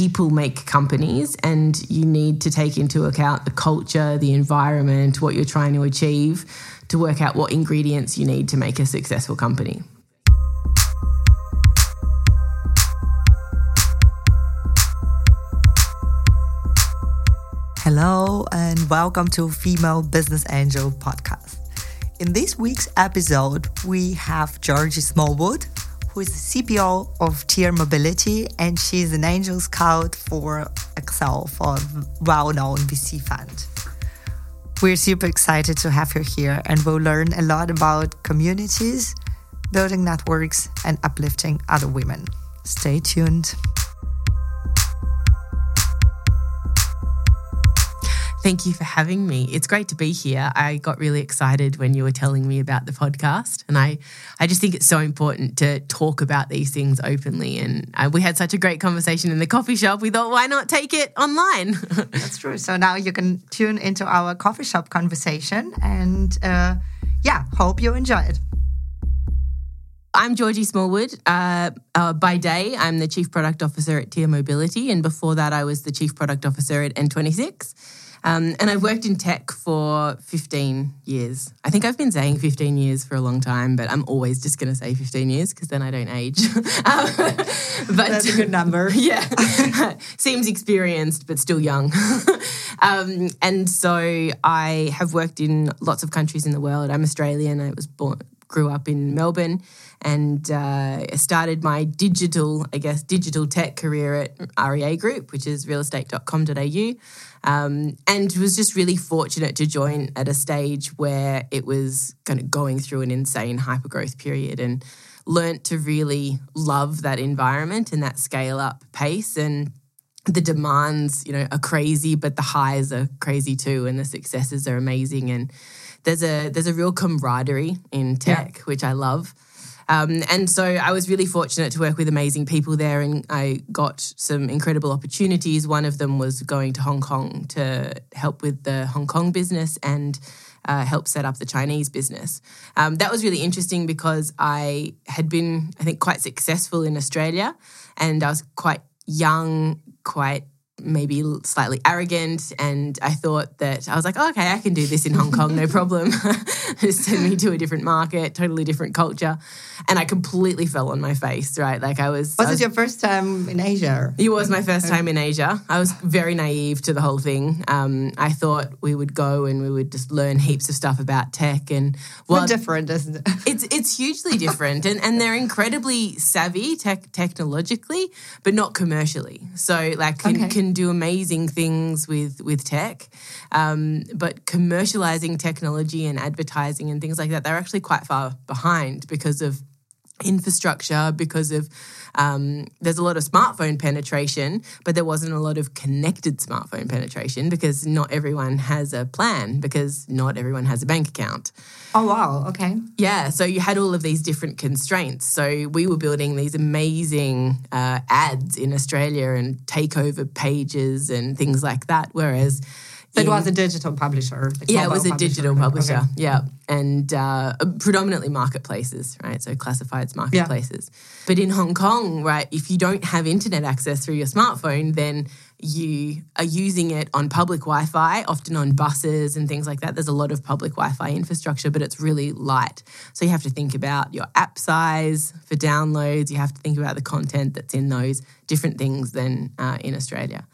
people make companies, and you need to take into account the culture, the environment, what you're trying to achieve to work out what ingredients you need to make a successful company. Hello, and welcome to Female Business Angel podcast. In this week's episode, we have Georgie Smallwood, who is the CPO of Tier Mobility, and she's an angel scout for Accel, for a well-known VC fund. We're super excited to have her here, and we'll learn a lot about communities, building networks, and uplifting other women. Stay tuned. Thank you for having me. It's great to be here. I got really excited when you were telling me about the podcast, and I, I just think it's so important to talk about these things openly. And uh, we had such a great conversation in the coffee shop. We thought, why not take it online? That's true. So now you can tune into our coffee shop conversation, and uh, yeah, hope you enjoy it. I'm Georgie Smallwood. Uh, uh, by day, I'm the Chief Product Officer at Tier Mobility, and before that, I was the Chief Product Officer at N26. Um, and I've worked in tech for 15 years. I think I've been saying 15 years for a long time, but I'm always just going to say 15 years because then I don't age. um, but That's a good number. Yeah. Seems experienced, but still young. um, and so I have worked in lots of countries in the world. I'm Australian. I was born, grew up in Melbourne and uh, started my digital, I guess, digital tech career at REA Group, which is realestate.com.au. Um, and was just really fortunate to join at a stage where it was kind of going through an insane hypergrowth period and learnt to really love that environment and that scale up pace and the demands you know are crazy but the highs are crazy too and the successes are amazing and there's a there's a real camaraderie in tech yeah. which i love um, and so I was really fortunate to work with amazing people there, and I got some incredible opportunities. One of them was going to Hong Kong to help with the Hong Kong business and uh, help set up the Chinese business. Um, that was really interesting because I had been, I think, quite successful in Australia, and I was quite young, quite maybe slightly arrogant. And I thought that I was like, oh, okay, I can do this in Hong Kong, no problem. Just send me to a different market, totally different culture. And I completely fell on my face, right? Like I was. Was I was, it your first time in Asia? It was my first time in Asia. I was very naive to the whole thing. Um, I thought we would go and we would just learn heaps of stuff about tech and well, different, isn't it? it's it's hugely different, and and they're incredibly savvy tech technologically, but not commercially. So like can, okay. can do amazing things with with tech, um, but commercializing technology and advertising and things like that, they're actually quite far behind because of infrastructure because of um, there's a lot of smartphone penetration, but there wasn't a lot of connected smartphone penetration because not everyone has a plan because not everyone has a bank account. Oh wow! Okay. Yeah, so you had all of these different constraints. So we were building these amazing uh, ads in Australia and takeover pages and things like that, whereas so it was a digital publisher. Yeah, it was a digital publisher. Okay. Yeah, and uh, predominantly marketplaces, right? So classifieds marketplaces. Yeah. But in Hong Kong, right, if you don't have internet access through your smartphone, then you are using it on public Wi Fi, often on buses and things like that. There's a lot of public Wi Fi infrastructure, but it's really light. So you have to think about your app size for downloads. You have to think about the content that's in those different things than uh, in Australia.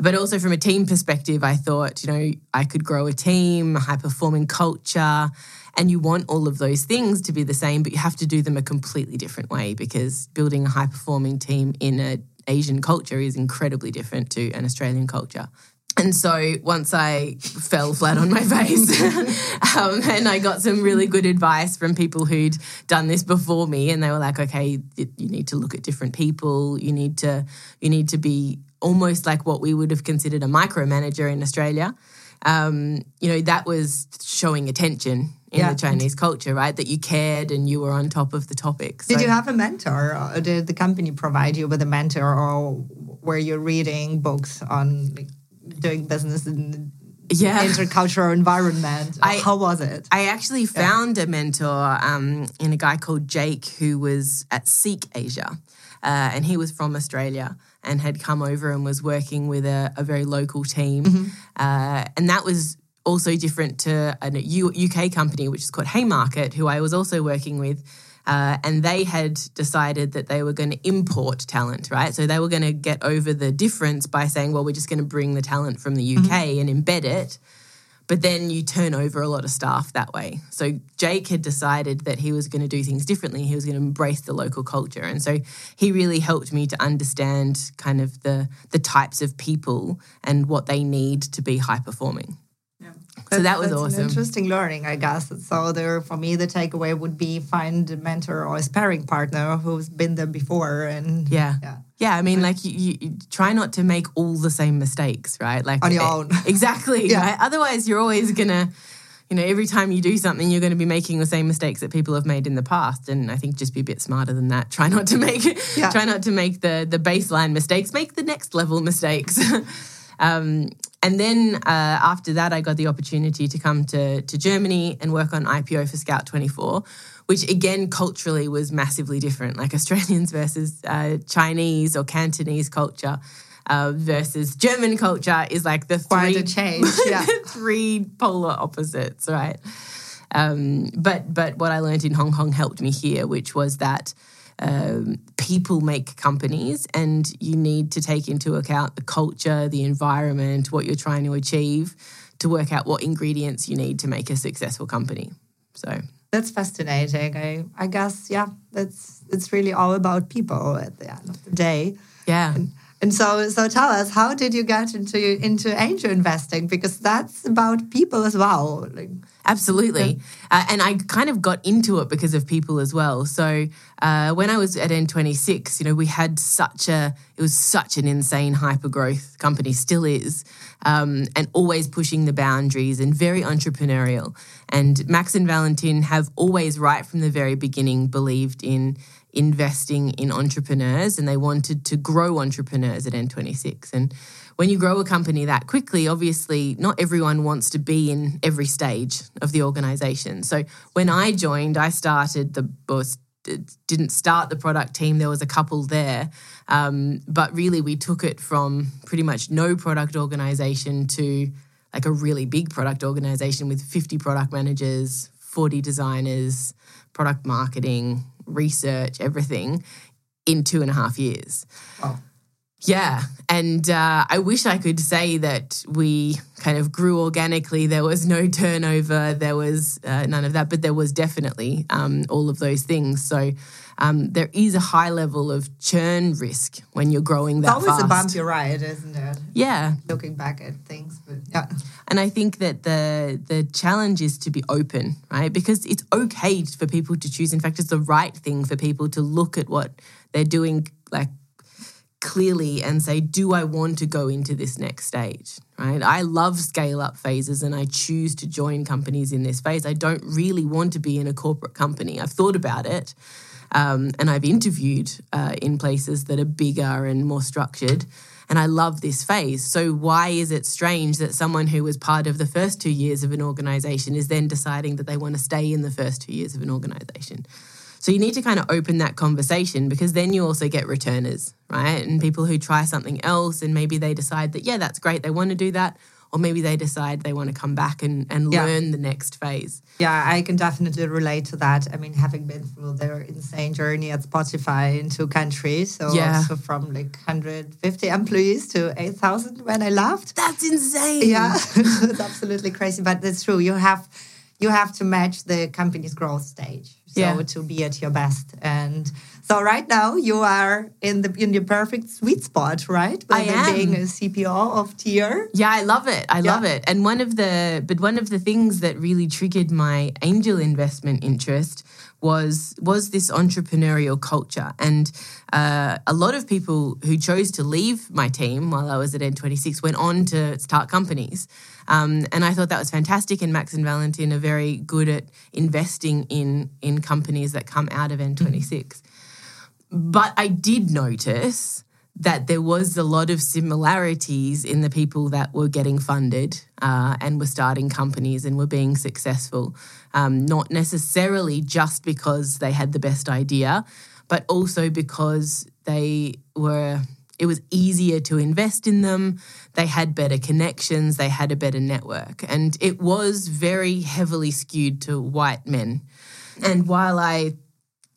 But also from a team perspective, I thought, you know, I could grow a team, a high performing culture, and you want all of those things to be the same, but you have to do them a completely different way because building a high performing team in an Asian culture is incredibly different to an Australian culture. And so once I fell flat on my face, um, and I got some really good advice from people who'd done this before me, and they were like, "Okay, you need to look at different people. You need to you need to be almost like what we would have considered a micromanager in Australia. Um, you know, that was showing attention in yeah. the Chinese culture, right? That you cared and you were on top of the topics. So. Did you have a mentor? Or did the company provide you with a mentor, or were you reading books on like, doing business in yeah. intercultural environment? I, How was it? I actually found yeah. a mentor um, in a guy called Jake who was at Seek Asia, uh, and he was from Australia. And had come over and was working with a, a very local team. Uh, and that was also different to a UK company, which is called Haymarket, who I was also working with. Uh, and they had decided that they were going to import talent, right? So they were going to get over the difference by saying, well, we're just going to bring the talent from the UK and embed it. But then you turn over a lot of staff that way. So Jake had decided that he was going to do things differently. He was going to embrace the local culture. And so he really helped me to understand kind of the the types of people and what they need to be high performing. So that was awesome. An interesting learning, I guess. So there, for me, the takeaway would be find a mentor or a sparring partner who's been there before, and Yeah. yeah. Yeah, I mean, like you, you, try not to make all the same mistakes, right? Like On your eh, own. exactly. Yeah. Right? Otherwise, you're always gonna, you know, every time you do something, you're going to be making the same mistakes that people have made in the past. And I think just be a bit smarter than that. Try not to make, Yeah. try not to make the the baseline mistakes. Make the next level mistakes. um, and then uh, after that, I got the opportunity to come to to Germany and work on IPO for Scout 24, which again culturally was massively different, like Australians versus uh, Chinese or Cantonese culture. Uh, versus German culture is like the Quite three a change, yeah. three polar opposites, right? Um, but but what I learned in Hong Kong helped me here, which was that um, people make companies, and you need to take into account the culture, the environment, what you're trying to achieve, to work out what ingredients you need to make a successful company. So That's fascinating. I, I guess, yeah, that's it's really all about people at the end of the day. yeah. And so, so tell us, how did you get into into angel investing? Because that's about people as well. Like, Absolutely. Uh, and I kind of got into it because of people as well. So uh, when I was at N26, you know, we had such a, it was such an insane hyper growth company, still is, um, and always pushing the boundaries and very entrepreneurial. And Max and Valentin have always, right from the very beginning, believed in investing in entrepreneurs and they wanted to grow entrepreneurs at N26. And when you grow a company that quickly, obviously not everyone wants to be in every stage of the organization. So when I joined, I started the or didn't start the product team. There was a couple there, um, but really we took it from pretty much no product organization to like a really big product organization with 50 product managers, 40 designers, product marketing, research, everything in two and a half years. Yeah. And uh, I wish I could say that we kind of grew organically. There was no turnover, there was uh, none of that, but there was definitely um, all of those things. So um, there is a high level of churn risk when you're growing that It's always fast. a bumpy ride, isn't it? Yeah. Looking back at things, but yeah. And I think that the the challenge is to be open, right? Because it's okay for people to choose. In fact, it's the right thing for people to look at what they're doing like clearly and say, do I want to go into this next stage? Right? I love scale up phases and I choose to join companies in this phase. I don't really want to be in a corporate company. I've thought about it. Um, and I've interviewed uh, in places that are bigger and more structured. And I love this phase. So, why is it strange that someone who was part of the first two years of an organization is then deciding that they want to stay in the first two years of an organization? So, you need to kind of open that conversation because then you also get returners, right? And people who try something else and maybe they decide that, yeah, that's great, they want to do that. Or maybe they decide they want to come back and, and Yeah. learn the next phase. Yeah, I can definitely relate to that. I mean, having been through their insane journey at Spotify in two countries, so Yeah. also from like 150 employees to 8,000 when I left. That's insane. Yeah, it's absolutely crazy, but it's true. You have you have to match the company's growth stage, so Yeah. to be at your best. And so right now you are in the in the perfect sweet spot, right? I am. being a CPO of tier. Yeah, I love it. I Yeah. love it. And one of the but one of the things that really triggered my angel investment interest was was this entrepreneurial culture. And uh, a lot of people who chose to leave my team while I was at N26 went on to start companies. Um, and I thought that was fantastic. And Max and Valentin are very good at investing in in companies that come out of N26. But I did notice that there was a lot of similarities in the people that were getting funded uh, and were starting companies and were being successful. Um, not necessarily just because they had the best idea, but also because they were it was easier to invest in them. They had better connections, they had a better network. And it was very heavily skewed to white men. And while I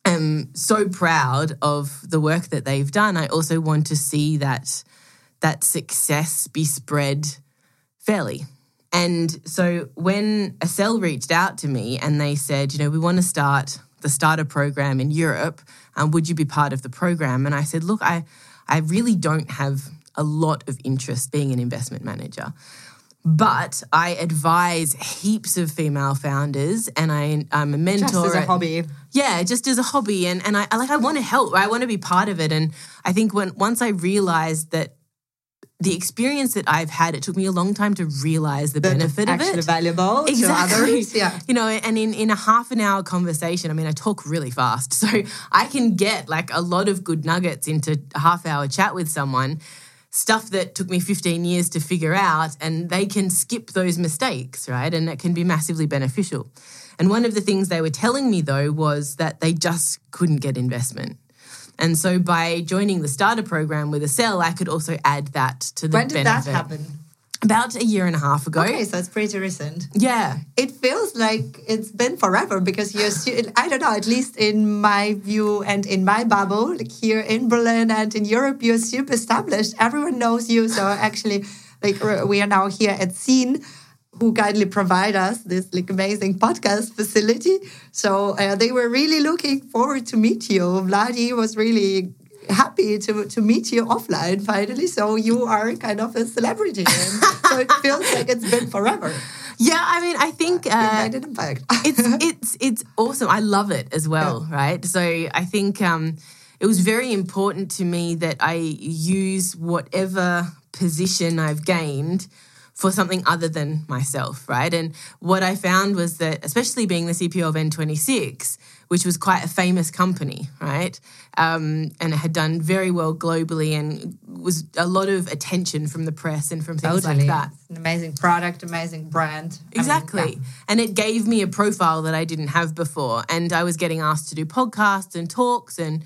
am so proud of the work that they've done, I also want to see that that success be spread fairly. And so when Accel reached out to me and they said, you know, we want to start the starter program in Europe, um, would you be part of the program? And I said, look, I, I really don't have a lot of interest being an investment manager. But I advise heaps of female founders, and I, I'm a mentor. Just as a hobby. yeah, just as a hobby, and and I I like I want to help. I want to be part of it, and I think when once I realized that the experience that I've had, it took me a long time to realize the benefit of it. valuable to others. Yeah. You know, and in, in a half an hour conversation, I mean, I talk really fast. So I can get like a lot of good nuggets into a half hour chat with someone, stuff that took me 15 years to figure out, and they can skip those mistakes, right? And it can be massively beneficial. And one of the things they were telling me though was that they just couldn't get investment. And so by joining the starter program with Accel, I could also add that to the When did that happen? About a year and a half ago. Okay, so it's pretty recent. Yeah. It feels like it's been forever because you're, stu- I don't know, at least in my view and in my bubble, like here in Berlin and in Europe, you're super established. Everyone knows you. So actually, like we are now here at Scene, who kindly provide us this like amazing podcast facility. So uh, they were really looking forward to meet you. Vladi was really happy to, to meet you offline finally. So you are kind of a celebrity. So it feels like it's been forever. Yeah, I mean, I think uh, impact. it's it's it's awesome. I love it as well, right? So I think um, it was very important to me that I use whatever position I've gained for something other than myself, right? And what I found was that, especially being the CPO of N26, which was quite a famous company, right? Um, and it had done very well globally and was a lot of attention from the press and from things like that. It's an amazing product, amazing brand. I mean, Exactly. yeah. And it gave me a profile that I didn't have before. And I was getting asked to do podcasts and talks and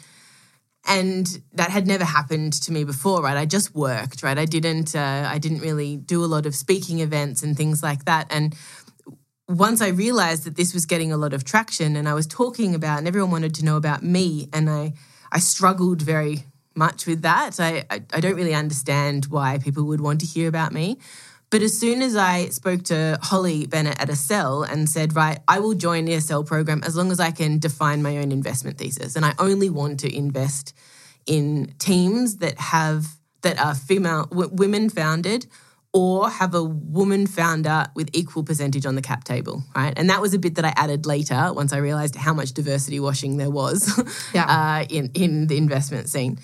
and that had never happened to me before, right? I just worked, right? I didn't uh, I didn't really do a lot of speaking events and things like that. And once I realized that this was getting a lot of traction and I was talking about and everyone wanted to know about me and I I struggled very much with that. I, I, I don't really understand why people would want to hear about me. But as soon as I spoke to Holly Bennett at Accel and said, right, I will join the Accel program as long as I can define my own investment thesis. And I only want to invest in teams that have that are female w- women founded or have a woman founder with equal percentage on the cap table, right? And that was a bit that I added later once I realized how much diversity washing there was Yeah. uh, in in the investment scene.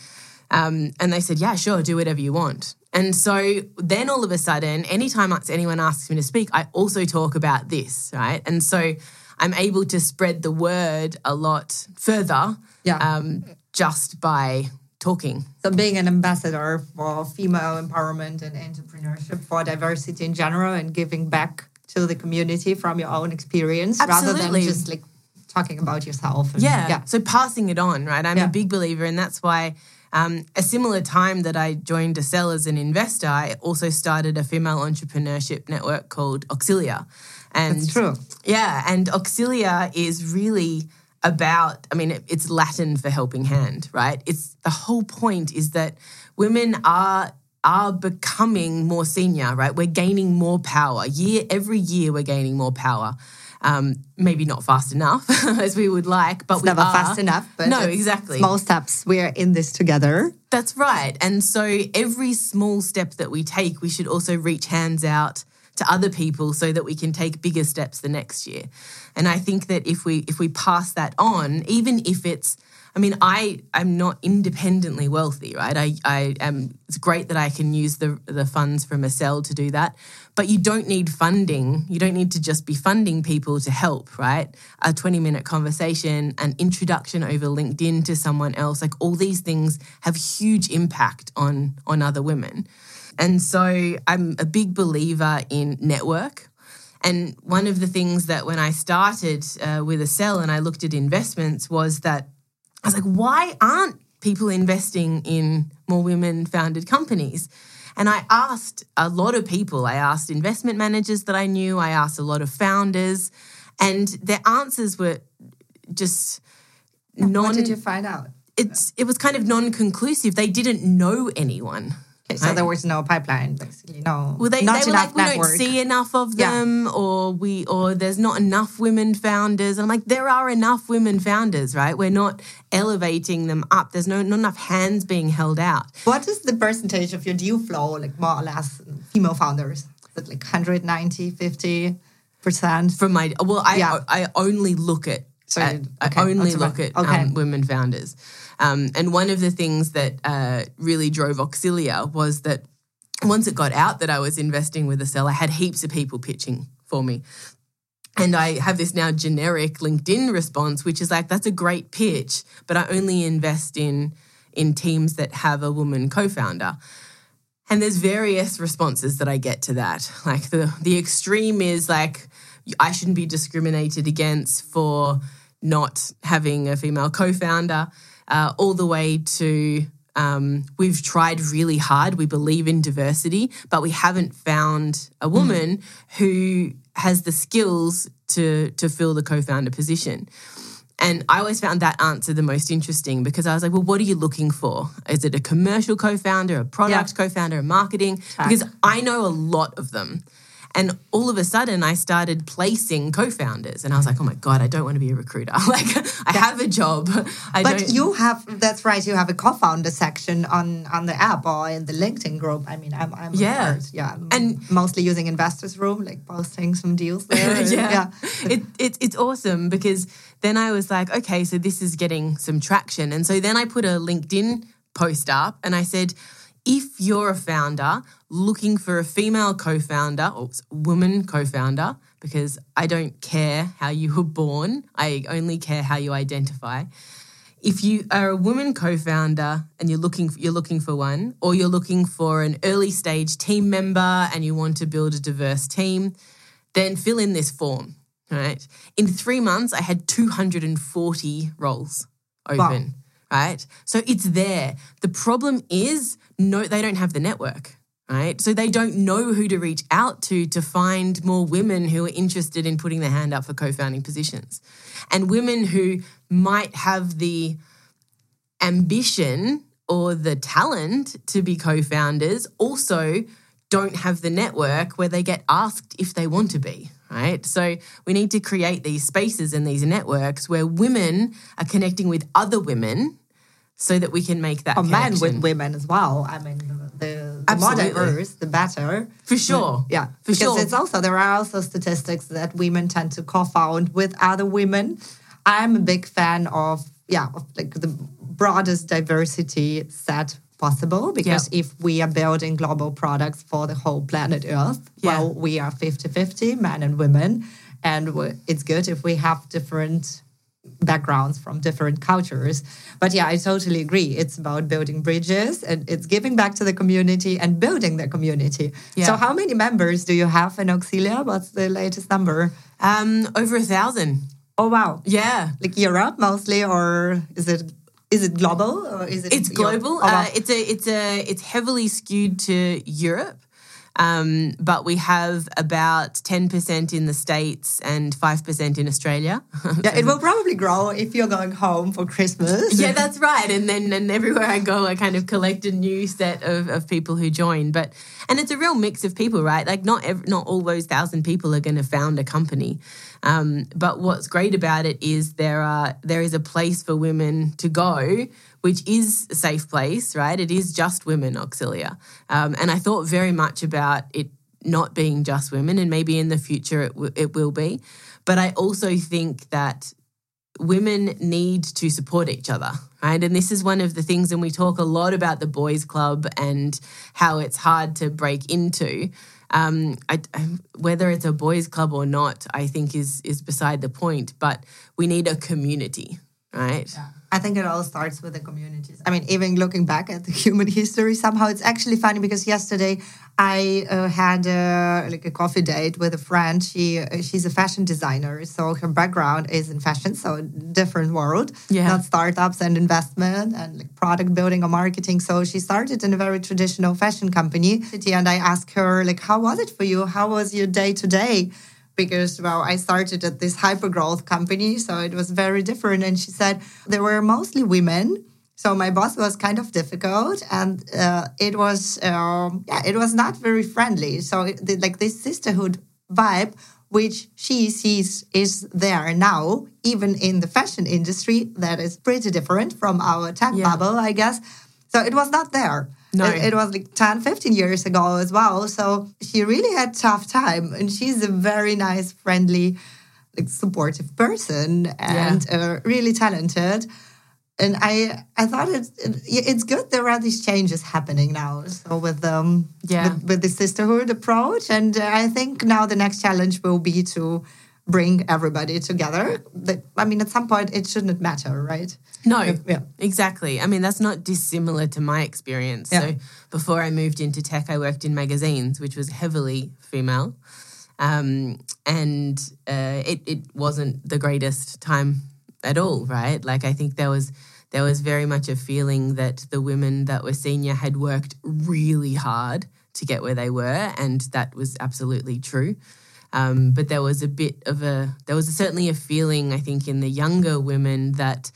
Um, and they said, yeah, sure, do whatever you want. And so then all of a sudden, anytime anyone asks me to speak, I also talk about this, right? And so I'm able to spread the word a lot further Yeah. um, just by talking. So being an ambassador for female empowerment and entrepreneurship for diversity in general and giving back to the community from your own experience rather than just like talking about yourself. And, Yeah. yeah. So passing it on, right? I'm Yeah. a big believer, and that's why um, a similar time that I joined Accel as an investor, I also started a female entrepreneurship network called Auxilia. And That's true. Yeah, and Auxilia is really about i mean it, it's latin for helping hand right it's the whole point is that women are are becoming more senior right we're gaining more power year every year we're gaining more power um, maybe not fast enough as we would like but It's we never are. fast enough, but no exactly Small steps. We are in this together. that's right. And so every small step that we take, we should also reach hands out to other people so that we can take bigger steps the next year. And I think that if we if we pass that on, even if it's I mean, I I'm not independently wealthy, right? I, I am. It's great that I can use the the funds from Accel to do that, but you don't need funding. You don't need to just be funding people to help, right? A twenty minute conversation, an introduction over LinkedIn to someone else, like all these things have huge impact on on other women, and so I'm a big believer in network. And one of the things that when I started uh, with Accel and I looked at investments was that I was like, why aren't people investing in more women founded companies. And I asked a lot of people. I asked investment managers that I knew, I asked a lot of founders, and their answers were just non. What did you find out? It's it was kind of non-conclusive. They didn't know anyone. Okay, so Right. there was no pipeline, basically. No, Well, they, not they were enough like, we don't see enough of Yeah. them, or we, or there's not enough women founders. And I'm like, there are enough women founders, right? We're not elevating them up. There's no not enough hands being held out. What is the percentage of your deal flow, like more or less, female founders? Is it like 190, 50 percent? From my, well, I Yeah. I only look at, So you- I okay, only look right. at Okay. um, women founders. Um, and one of the things that uh, really drove Auxilia was that once it got out that I was investing with Accel, I had heaps of people pitching for me. And I have this now generic LinkedIn response, which is like, that's a great pitch, but I only invest in in teams that have a woman co-founder. And there's various responses that I get to that. Like the the extreme is like I shouldn't be discriminated against for not having a female co-founder, uh, all the way to um, we've tried really hard. We believe in diversity, but we haven't found a woman who has the skills to to fill the co-founder position. And I always found that answer the most interesting because I was like, well, what are you looking for? Is it a commercial co founder, a product Yeah. co founder, a marketing? Because I know a lot of them. And all of a sudden, I started placing co founders. And I was like, oh my God, I don't want to be a recruiter. like, I have a job. I But don't. you have, that's right, you have a co-founder section on, on the app or in the LinkedIn group. I mean, I'm, I'm Yeah. part, yeah. I'm And- mostly using Investors Room, like posting some deals there. yeah. It, it, it's awesome because then I was like, okay, so this is getting some traction. And so then I put a LinkedIn post up and I said, if you're a founder looking for a female co founder or woman co founder, because I don't care how you were born, I only care how you identify. If you are a woman co-founder and you're looking you're looking for one, or you're looking for an early stage team member and you want to build a diverse team, then fill in this form. Right. In three months, I had 240 roles open. Right. So it's there. The problem is no, they don't have the network. Right. So they don't know who to reach out to to find more women who are interested in putting their hand up for co-founding positions. And women who might have the ambition or the talent to be co-founders also don't have the network where they get asked if they want to be right so we need to create these spaces and these networks where women are connecting with other women so that we can make that Or men with women as well. I mean, the, the more diverse, the better. for sure Yeah, for because sure it's also there are also statistics that women tend to co-found with other women. I'm a big fan of yeah, of like the broadest diversity set possible because if we are building global products for the whole planet Earth, Yeah. well, we are 50-50, men and women, and it's good if we have different backgrounds from different cultures. But yeah, I totally agree. It's about building bridges and it's giving back to the community and building the community. Yeah. So, how many members do you have in Auxilia? What's the latest number? um over a thousand Oh, wow. yeah Like Europe mostly, or is it is it global or is it? It's global. Oh, wow. uh, it's a it's a it's heavily skewed to Europe. Um, but we have about 10% in the States and 5% in Australia. yeah, it will probably grow if you're going home for Christmas. yeah, that's right. And then and everywhere I go, I kind of collect a new set of, of people who join. But and it's a real mix of people, right? Like not ev- not all those thousand people are going to found a company. Um, but what's great about it is there are there is a place for women to go, which is a safe place, right? It is just women auxilia, um, and I thought very much about it not being just women, and maybe in the future it, w- it will be. But I also think that women need to support each other, right? And this is one of the things, and we talk a lot about the boys' club and how it's hard to break into. Um, I, whether it's a boys' club or not, I think is is beside the point. But we need a community, right? I think it all starts with the communities. I mean, even looking back at the human history, somehow it's actually funny because yesterday I uh, had a, like a coffee date with a friend. She uh, she's a fashion designer, so her background is in fashion, so different world, Yeah. not startups and investment and like product building or marketing. So she started in a very traditional fashion company, and I asked her like, "How was it for you? How was your day to day?" Because well i started at this hyper growth company so it was very different. And she said there were mostly women. So my boss was kind of difficult and uh, it was um, yeah it was not very friendly. So it, like this sisterhood vibe which she sees is there now even in the fashion industry that is pretty different from our tech Yeah. bubble i guess. So it was not there No. It- was like 10 15 years ago as well. So she really had tough time. And she's a very nice friendly like supportive person and uh, really talented. And i i thought it's it, it's good there are these changes happening now. So with um Yeah. with, with the sisterhood approach. And uh, i think now the next challenge will be to bring everybody together i mean at some point it shouldn't matter right No, Yeah. exactly. I mean, that's not dissimilar to my experience. Yeah. So before I moved into tech, I worked in magazines, which was heavily female. Um, and uh, it, it wasn't the greatest time at all, right? Like, I think there was. There was very much a feeling that the women that were senior had worked really hard to get where they were, and that was absolutely true. Um, but there was a bit of a, there was certainly a feeling, I think, in the younger women that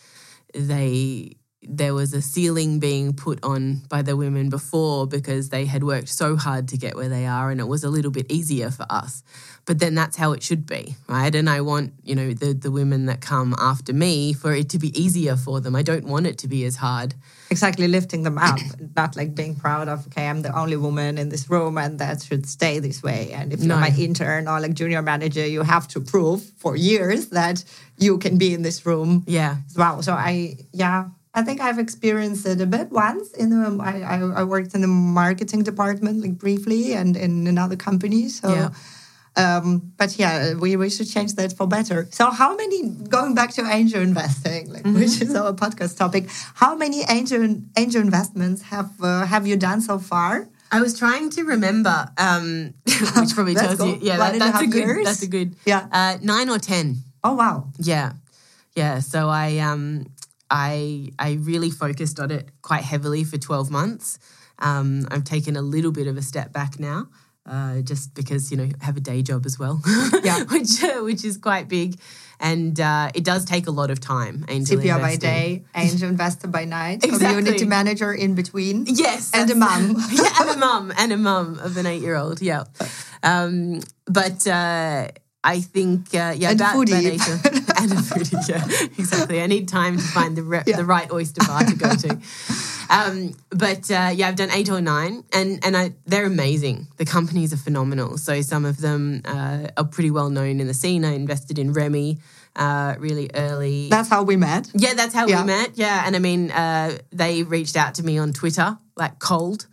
they there was a ceiling being put on by the women before because they had worked so hard to get where they are and it was a little bit easier for us. But then that's how it should be right? And i want you know the the women that come after me for it to be easier for them. I don't want it to be as hard. Exactly lifting them up not like being proud of okay i'm the only woman in this room and that should stay this way. And if you're No. my intern or like junior manager you have to prove for years that you can be in this room yeah. well. So i yeah i think i've experienced it a bit once in um, I, I, I worked in the marketing department like briefly and in another company so Yeah. um, but yeah, we, we should change that for better. So, how many going back to angel investing, like, which is our podcast topic? How many angel angel investments have uh, have you done so far? I was trying to remember, um, which probably tells go. you, yeah, that, that's a good, years. that's a good, Yeah. uh, nine or ten. Oh wow! Yeah, yeah. So I um I I really focused on it quite heavily for twelve months. Um, I've taken a little bit of a step back now, uh, just because you know I have a day job as well, Yeah. which uh, which is quite big, and uh, it does take a lot of time. Angel CPR by day, angel investor by night, Exactly. community manager in between. Yes, And a mum. yeah, and a mum, and a mum of an eight-year-old. Yeah, um, but uh, I think uh, yeah, And that, foodie. that and a foodie. Yeah, exactly. I need time to find the re- Yeah. the right oyster bar to go to. Um, but uh, yeah, I've done eight or nine, and and I, they're amazing. The companies are phenomenal. So some of them uh, are pretty well known in the scene. I invested in Remy uh, really early. That's how we met. Yeah, that's how Yeah. we met. Yeah, and I mean, uh, they reached out to me on Twitter, like cold,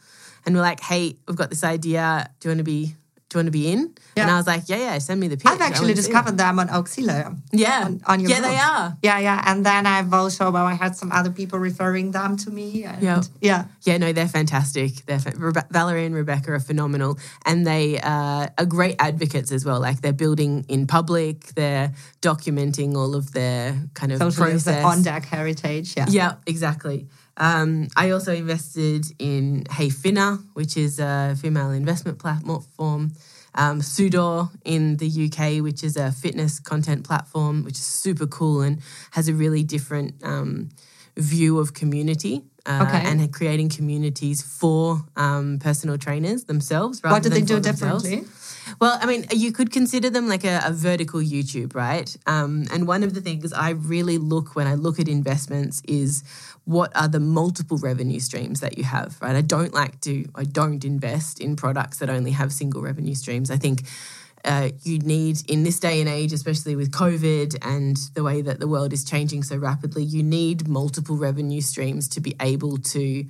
and were like, "Hey, we've got this idea. Do you want to be? Do you want to be in?" Yeah. And I was like, "Yeah, yeah. Send me the pitch." I've actually wanna see it." discovered them on Auxilia. Yeah, on, on your yeah, they are. Yeah, yeah. And then I've also, well, I had some other people referring them to me. And Yeah. yeah. Yeah, no, they're fantastic. They're fa- Rebe- Valerie and Rebecca are phenomenal, and they uh, are great advocates as well. Like they're building in public, they're documenting all of their kind of Social process. on deck heritage. Yeah. Yeah, exactly. Um, I also invested in Hey Finna, which is a female investment platform. Um, Sudor in the UK, which is a fitness content platform, which is super cool and has a really different um, view of community uh, Okay. and creating communities for um, personal trainers themselves. What do they do differently? Well, I mean, you could consider them like a, a vertical YouTube, right? Um, and one of the things I really look when I look at investments is what are the multiple revenue streams that you have, right? I don't like to, I don't invest in products that only have single revenue streams. I think uh, you need, in this day and age, especially with COVID and the way that the world is changing so rapidly, you need multiple revenue streams to be able to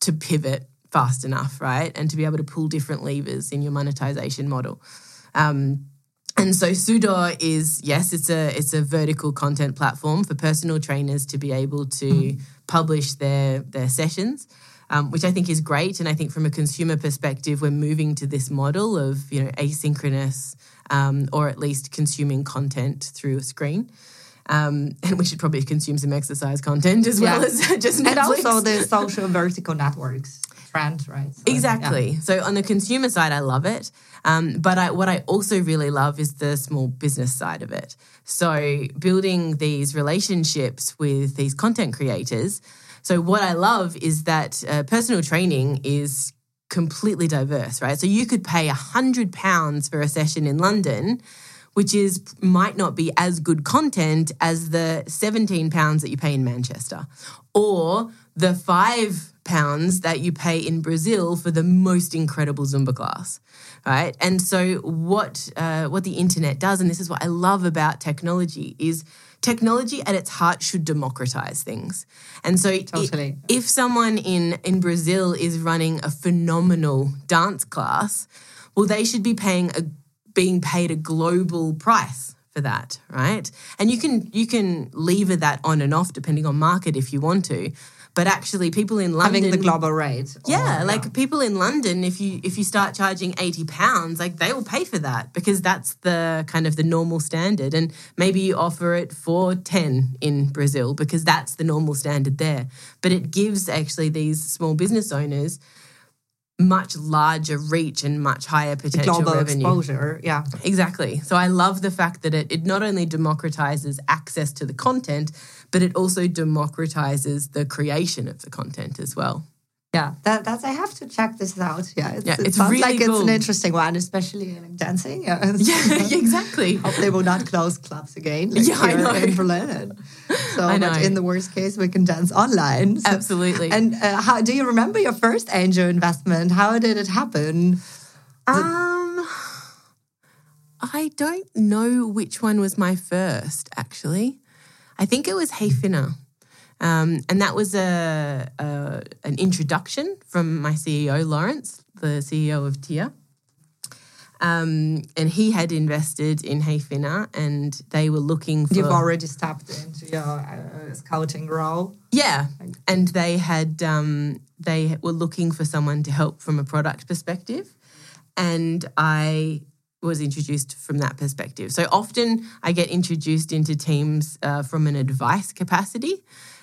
to pivot fast enough, right? And to be able to pull different levers in your monetization model. Um, and so Sudor is yes, it's a it's a vertical content platform for personal trainers to be able to mm. Publish their their sessions, um, which I think is great. And I think from a consumer perspective, we're moving to this model of you know asynchronous um, or at least consuming content through a screen. Um, and we should probably consume some exercise content as well as just Netflix. And also the social vertical networks trend, right? So, exactly. Yeah. So on the consumer side, I love it. Um, but I, what I also really love is the small business side of it. So building these relationships with these content creators. So what I love is that uh, personal training is completely diverse, right? So you could pay a hundred pounds for a session in London which is might not be as good content as the 17 pounds that you pay in Manchester or the 5 pounds that you pay in Brazil for the most incredible Zumba class, right? And so what uh, what the internet does, and this is what I love about technology, is technology at its heart should democratize things. And so totally. if someone in in Brazil is running a phenomenal dance class, well, they should be paying a being paid a global price for that, right? And you can you can lever that on and off depending on market if you want to. But actually, people in London having the global rate. Yeah, oh, or, like yeah. people in London, if you if you start charging eighty pounds, like they will pay for that because that's the kind of the normal standard. And maybe you offer it for ten in Brazil because that's the normal standard there. But it gives actually these small business owners much larger reach and much higher potential global revenue. exposure. Yeah, exactly. So I love the fact that it it not only democratizes access to the content, but it also democratizes the creation of the content as well. Yeah, that, that's I have to check this out. Yeah, it's, yeah, it it's sounds really like cool. it's an interesting one, especially in dancing. Yeah, yeah exactly. Hope they will not close clubs again. Like yeah, I know. In Berlin. So, I know. but in the worst case, we can dance online. So, Absolutely. And uh, how do you remember your first angel investment? How did it happen? Um, I don't know which one was my first. Actually, I think it was Heyfinna. Um, and that was a, a, an introduction from my CEO, Lawrence, the CEO of Tier. Um, and he had invested in Heyfinna and they were looking for. You've already stepped into your uh, scouting role. Yeah. And they had, um, they were looking for someone to help from a product perspective. And I was introduced from that perspective. So often I get introduced into teams uh, from an advice capacity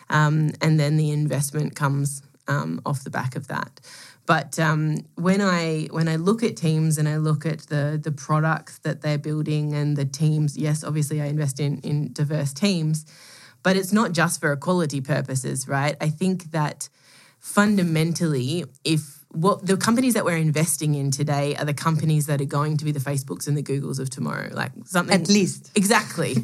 um, and then the investment comes um, off the back of that. But um, when I when I look at teams and I look at the the products that they're building and the teams, yes, obviously I invest in in diverse teams, but it's not just for equality purposes, right? I think that fundamentally, if what the companies that we're investing in today are the companies that are going to be the Facebooks and the Googles of tomorrow, like something at least exactly.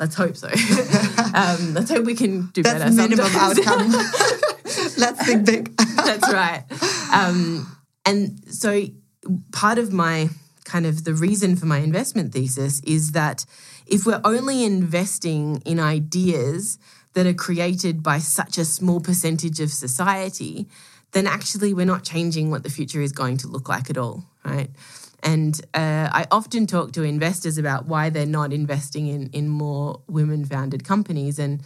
Let's hope so. um, let's hope we can do better. That's better. minimum outcome. let's think big. That's right. Um, and so part of my kind of the reason for my investment thesis is that if we're only investing in ideas that are created by such a small percentage of society, then actually we're not changing what the future is going to look like at all, right? And uh, I often talk to investors about why they're not investing in, in more women founded companies. And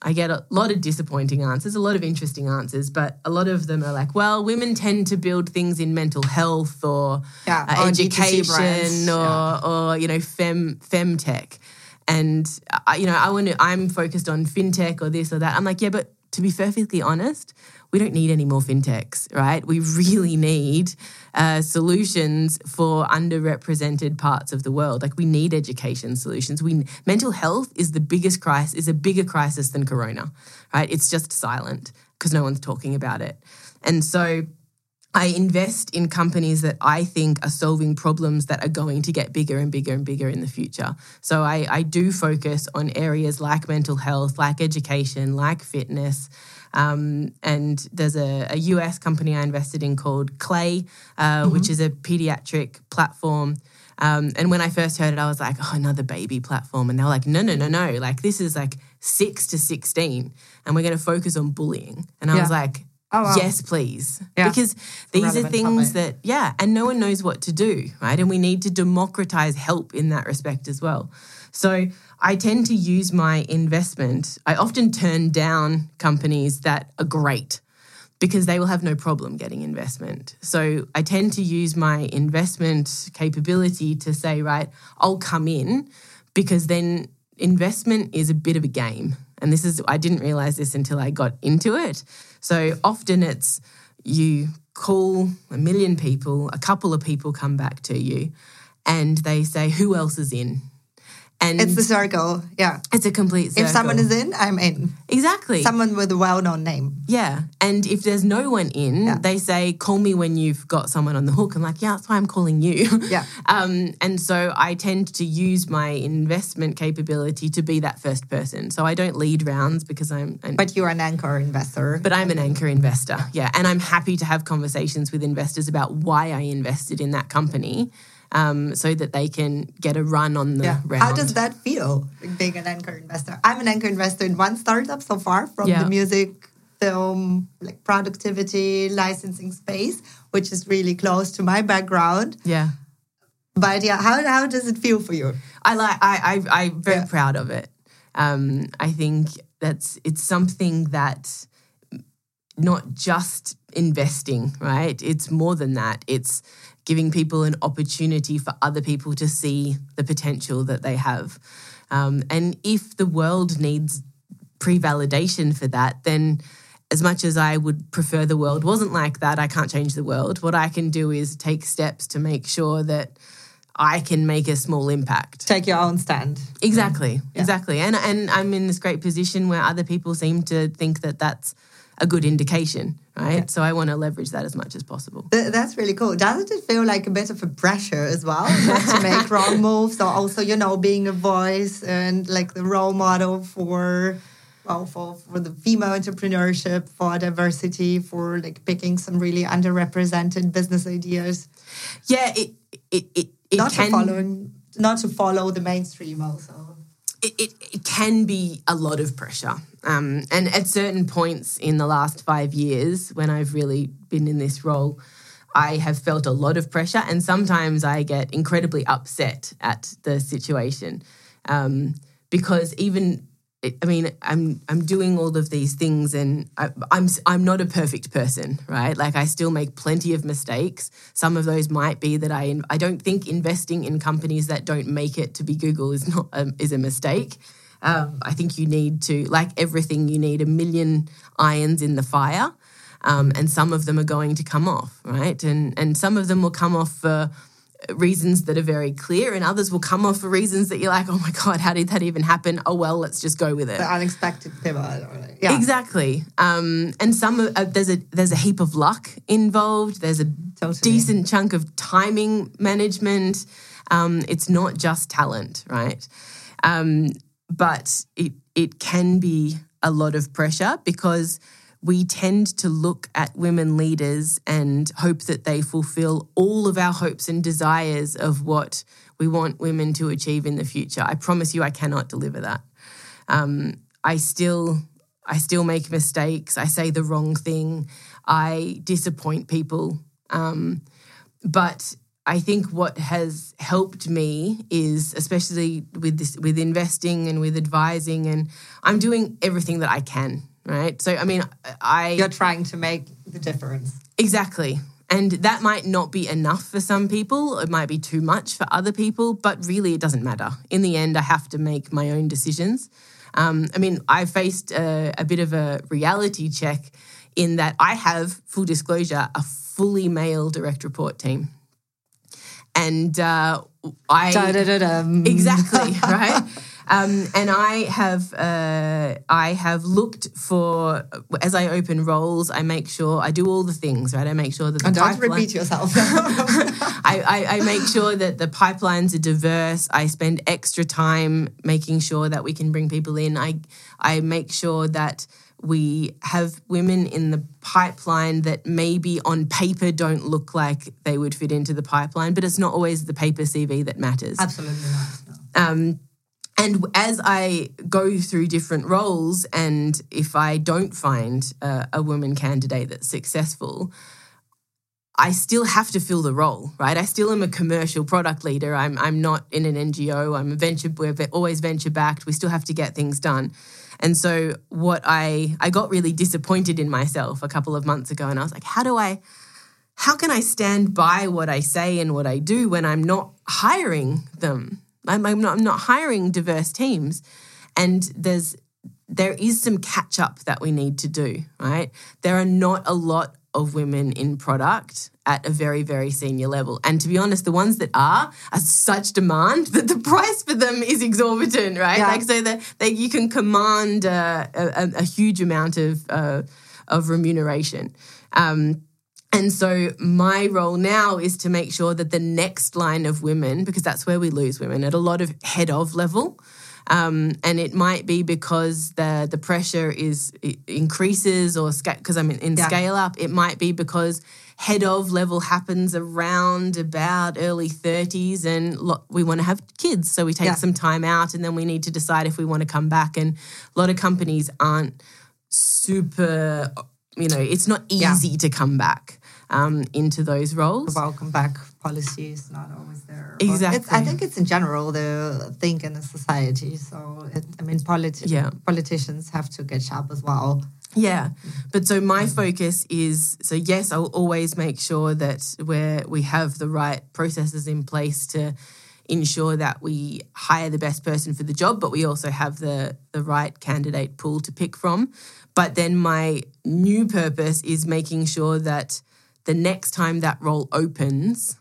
I get a lot of disappointing answers, a lot of interesting answers, but a lot of them are like, well, women tend to build things in mental health or, yeah, uh, or education or, yeah. or, you know, fem, femtech. And, uh, you know, I want to, I'm focused on fintech or this or that. I'm like, yeah, but to be perfectly honest, we don't need any more fintechs, right? We really need uh, solutions for underrepresented parts of the world. Like we need education solutions. We mental health is the biggest crisis, is a bigger crisis than corona, right? It's just silent because no one's talking about it. And so I invest in companies that I think are solving problems that are going to get bigger and bigger and bigger in the future. So I, I do focus on areas like mental health, like education, like fitness. Um, and there's a, a, US company I invested in called Clay, uh, mm-hmm. which is a pediatric platform. Um, and when I first heard it, I was like, oh, another baby platform. And they're like, no, no, no, no. Like, this is like six to 16, and we're going to focus on bullying. And I yeah. was like, Oh, wow. yes, please. Yeah. Because these are things topic. that, yeah, and no one knows what to do, right? And we need to democratize help in that respect as well. So I tend to use my investment. I often turn down companies that are great because they will have no problem getting investment. So I tend to use my investment capability to say, right, I'll come in because then investment is a bit of a game. And this is, I didn't realize this until I got into it. So often it's you call a million people, a couple of people come back to you and they say, who else is in? And It's the circle. Yeah. it's a complete circle. If someone is in, I'm in. exactly Someone with a well-known name. yeah. And if there's no one in, Yeah. they say, call me when you've got someone on the hook. I'm like, yeah, that's why I'm calling you. Yeah. Um, and so I tend to use my investment capability to be that first person. So I don't lead rounds because I'm, an, but, But you're an anchor investor. But I'm an anchor investor. Yeah. And I'm happy to have conversations with investors about why I invested in that company um, so that they can get a run on the yeah. round. How does that feel, being an anchor investor? I'm an anchor investor in one startup so far from Yeah. the music, film, like productivity, licensing space, which is really close to my background. yeah. But yeah, how, how does it feel for you? I like. I, I I'm very Yeah. proud of it. Um, I think that's it's something that not just investing, right? It's more than that. It's giving people an opportunity for other people to see the potential that they have. Um, and if the world needs pre-validation for that, then as much as I would prefer the world wasn't like that, I can't change the world. What I can do is take steps to make sure that I can make a small impact. Take your own stand. Exactly, exactly. And and I'm in this great position where other people seem to think that that's a good indication, right? So I want to leverage that as much as possible. Th- That's really cool. Doesn't it feel like a bit of a pressure as well to make wrong moves, or also you know being a voice and like the role model for well for for the female entrepreneurship, for diversity, for like picking some really underrepresented business ideas, Yeah, it it it, it not can to following not to follow the mainstream also. It, it, it can be a lot of pressure. Um, and at certain points in the last five years, when I've really been in this role, I have felt a lot of pressure. And sometimes I get incredibly upset at the situation um, because even. I mean, I'm I'm doing all of these things, and I, I'm I'm not a perfect person, right? Like I still make plenty of mistakes. Some of those might be that I I don't think investing in companies that don't make it to be Google is not a, is a mistake. Um, I think you need to, like everything, you need a million irons in the fire, um, and some of them are going to come off, right? And and some of them will come off for reasons that are very clear, and others will come off for reasons that you're like, oh my god, how did that even happen? Oh well, let's just go with it. The unexpected pivot. Yeah, Exactly. Um, and some uh, there's a there's a heap of luck involved. There's a Totally. decent chunk of timing management. Um, it's not just talent, right? Um, but it it can be a lot of pressure because we tend to look at women leaders and hope that they fulfill all of our hopes and desires of what we want women to achieve in the future. I promise you, I cannot deliver that. Um, I still I still make mistakes. I say the wrong thing. I disappoint people. Um, but I think what has helped me is, especially with this, with investing and with advising, and I'm doing everything that I can. Right. So I mean, I you're trying to make the difference. Exactly. And that might not be enough for some people. It might be too much for other people, but really it doesn't matter. In the end, I have to make my own decisions. Um, I mean, I faced a, a bit of a reality check in that I have, full disclosure, a fully male direct report team. And uh, I. Da-da-da-dum. Exactly, right? Um, and I have uh, I have looked for as I open roles, I make sure I do all the things, right? I make sure that the And don't pipeline- repeat yourself. I, I, I make sure that the pipelines are diverse. I spend extra time making sure that we can bring people in. I I make sure that we have women in the pipeline that maybe on paper don't look like they would fit into the pipeline, but it's not always the paper CV that matters. Absolutely not. no. Um, and as I go through different roles, and if I don't find a, a woman candidate that's successful, I still have to fill the role, right? I still am a commercial product leader. I'm I'm not in an NGO. I'm a venture. We're always venture backed. We still have to get things done. And so what I I got really disappointed in myself a couple of months ago, and I was like, how do I, how can I stand by what I say and what I do when I'm not hiring them? I'm, I'm not I'm not hiring diverse teams, and there's there is some catch up that we need to do, right? There are not a lot of women in product at a very, very senior level. And to be honest, the ones that are are such demand that the price for them is exorbitant, right? Yeah. Like so that they, you can command a, a, a huge amount of uh, of remuneration. Um, and so my role now is to make sure that the next line of women, because that's where we lose women at a lot of head of level, um, and it might be because the the pressure is increases or because I'm in, in yeah. scale up. It might be because head of level happens around about early 30s and lo- we want to have kids so we take yeah. some time out and then we need to decide if we want to come back and a lot of companies aren't super you know it's not easy yeah. to come back um, into those roles. The welcome back policy is not always there. Exactly. I think it's in general the thing in the society. So it, I mean, politi- yeah. politicians have to get sharp as well. Yeah, but so my focus is so yes, I'll always make sure that where we have the right processes in place to ensure that we hire the best person for the job, but we also have the the right candidate pool to pick from. But then my new purpose is making sure that the next time that role opens,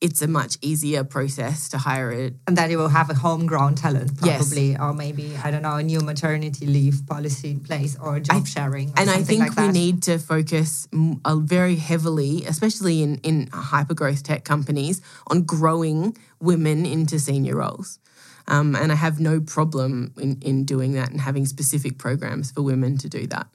it's a much easier process to hire it. And that you will have a homegrown talent, probably, yes. or maybe, I don't know, a new maternity leave policy in place or job I, sharing. Or and I think like we need to focus very heavily, especially in, in hyper growth tech companies, on growing women into senior roles. Um, and I have no problem in, in doing that and having specific programs for women to do that.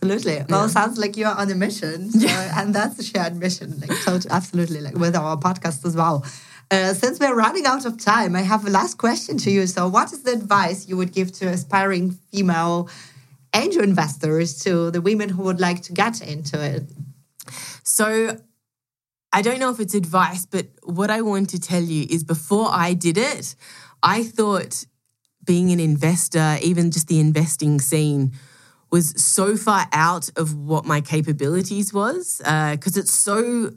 Absolutely. Yeah. Well, sounds like you're on a mission. So, yeah. And that's a shared mission. Like, totally, absolutely. Like with our podcast as well. Uh, since we're running out of time, I have a last question to you. So, what is the advice you would give to aspiring female angel investors, to the women who would like to get into it? So, I don't know if it's advice, but what I want to tell you is before I did it, I thought being an investor, even just the investing scene, was so far out of what my capabilities was because uh, it's so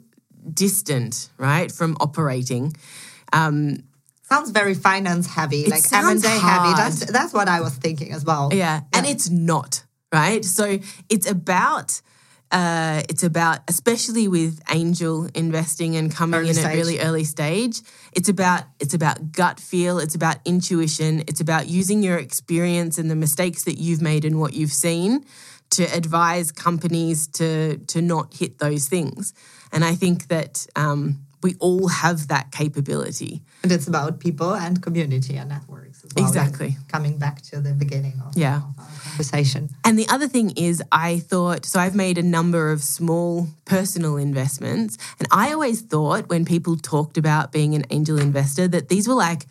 distant, right, from operating. Um, sounds very finance heavy, like M and A heavy. That's that's what I was thinking as well. Yeah. yeah, and it's not right. So it's about uh, it's about, especially with angel investing and coming early in stage. at really early stage. It's about it's about gut feel. It's about intuition. It's about using your experience and the mistakes that you've made and what you've seen to advise companies to to not hit those things. And I think that um, we all have that capability. And it's about people and community and networks well. Exactly. coming back to the beginning of, yeah. Of conversation. And the other thing is, I thought, so I've made a number of small personal investments. And I always thought when people talked about being an angel investor that these were like,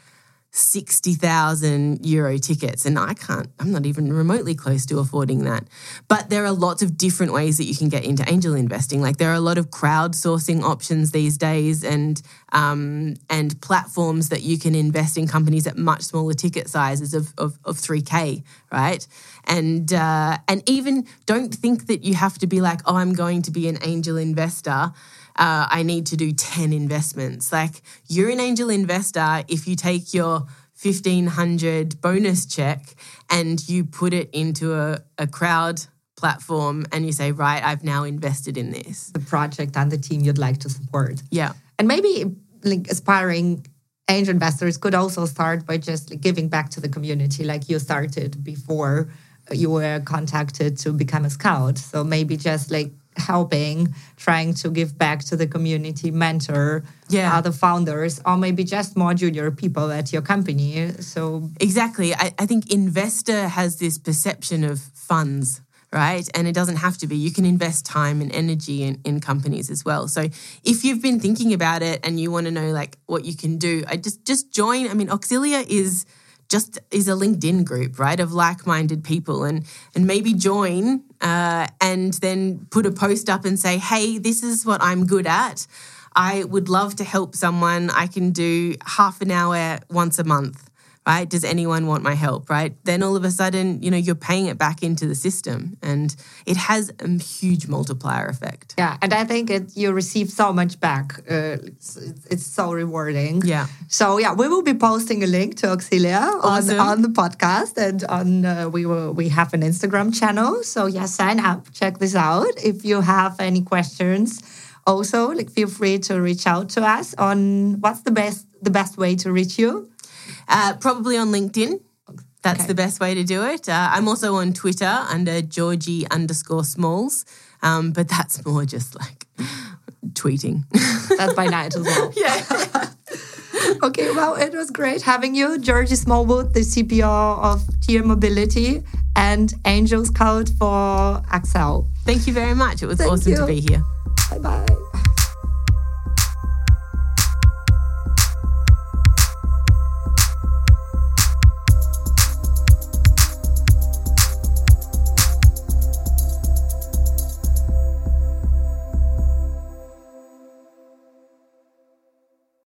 60,000 euro tickets. And I can't, I'm not even remotely close to affording that. But there are lots of different ways that you can get into angel investing. Like there are a lot of crowdsourcing options these days and, um, and platforms that you can invest in companies at much smaller ticket sizes of, of, of 3K, right? And, uh, and even don't think that you have to be like, oh, I'm going to be an angel investor uh, I need to do 10 investments. Like you're an angel investor if you take your 1500 bonus check and you put it into a, a crowd platform and you say, right, I've now invested in this. The project and the team you'd like to support. Yeah. And maybe like aspiring angel investors could also start by just like, giving back to the community like you started before you were contacted to become a scout. So maybe just like helping, trying to give back to the community, mentor yeah. other founders, or maybe just more junior people at your company. So exactly, I, I think investor has this perception of funds right? And it doesn't have to be. You can invest time and energy in, in companies as well. So if you've been thinking about it and you want to know like what you can do, I just just join. I mean, Auxilia is just is a LinkedIn group, right, of like-minded people, and and maybe join uh, and then put a post up and say, hey, this is what I'm good at. I would love to help someone. I can do half an hour once a month right? Does anyone want my help, right? Then all of a sudden, you know, you're paying it back into the system and it has a huge multiplier effect. Yeah. And I think it, you receive so much back. Uh, it's, it's, so rewarding. Yeah. So, yeah, we will be posting a link to Auxilia awesome. on, on the podcast and on, uh, we will, we have an Instagram channel. So, yeah, sign up, check this out. If you have any questions, also like feel free to reach out to us on what's the best the best way to reach you uh, probably on LinkedIn. That's okay. the best way to do it. Uh, I'm also on Twitter under Georgie underscore Smalls, um, but that's more just like tweeting. That's by night as well. Yeah. okay, well, it was great having you, Georgie Smallwood, the CPO of Tier Mobility and Angel Scout for Accel. Thank you very much. It was Thank awesome you. to be here. Bye bye.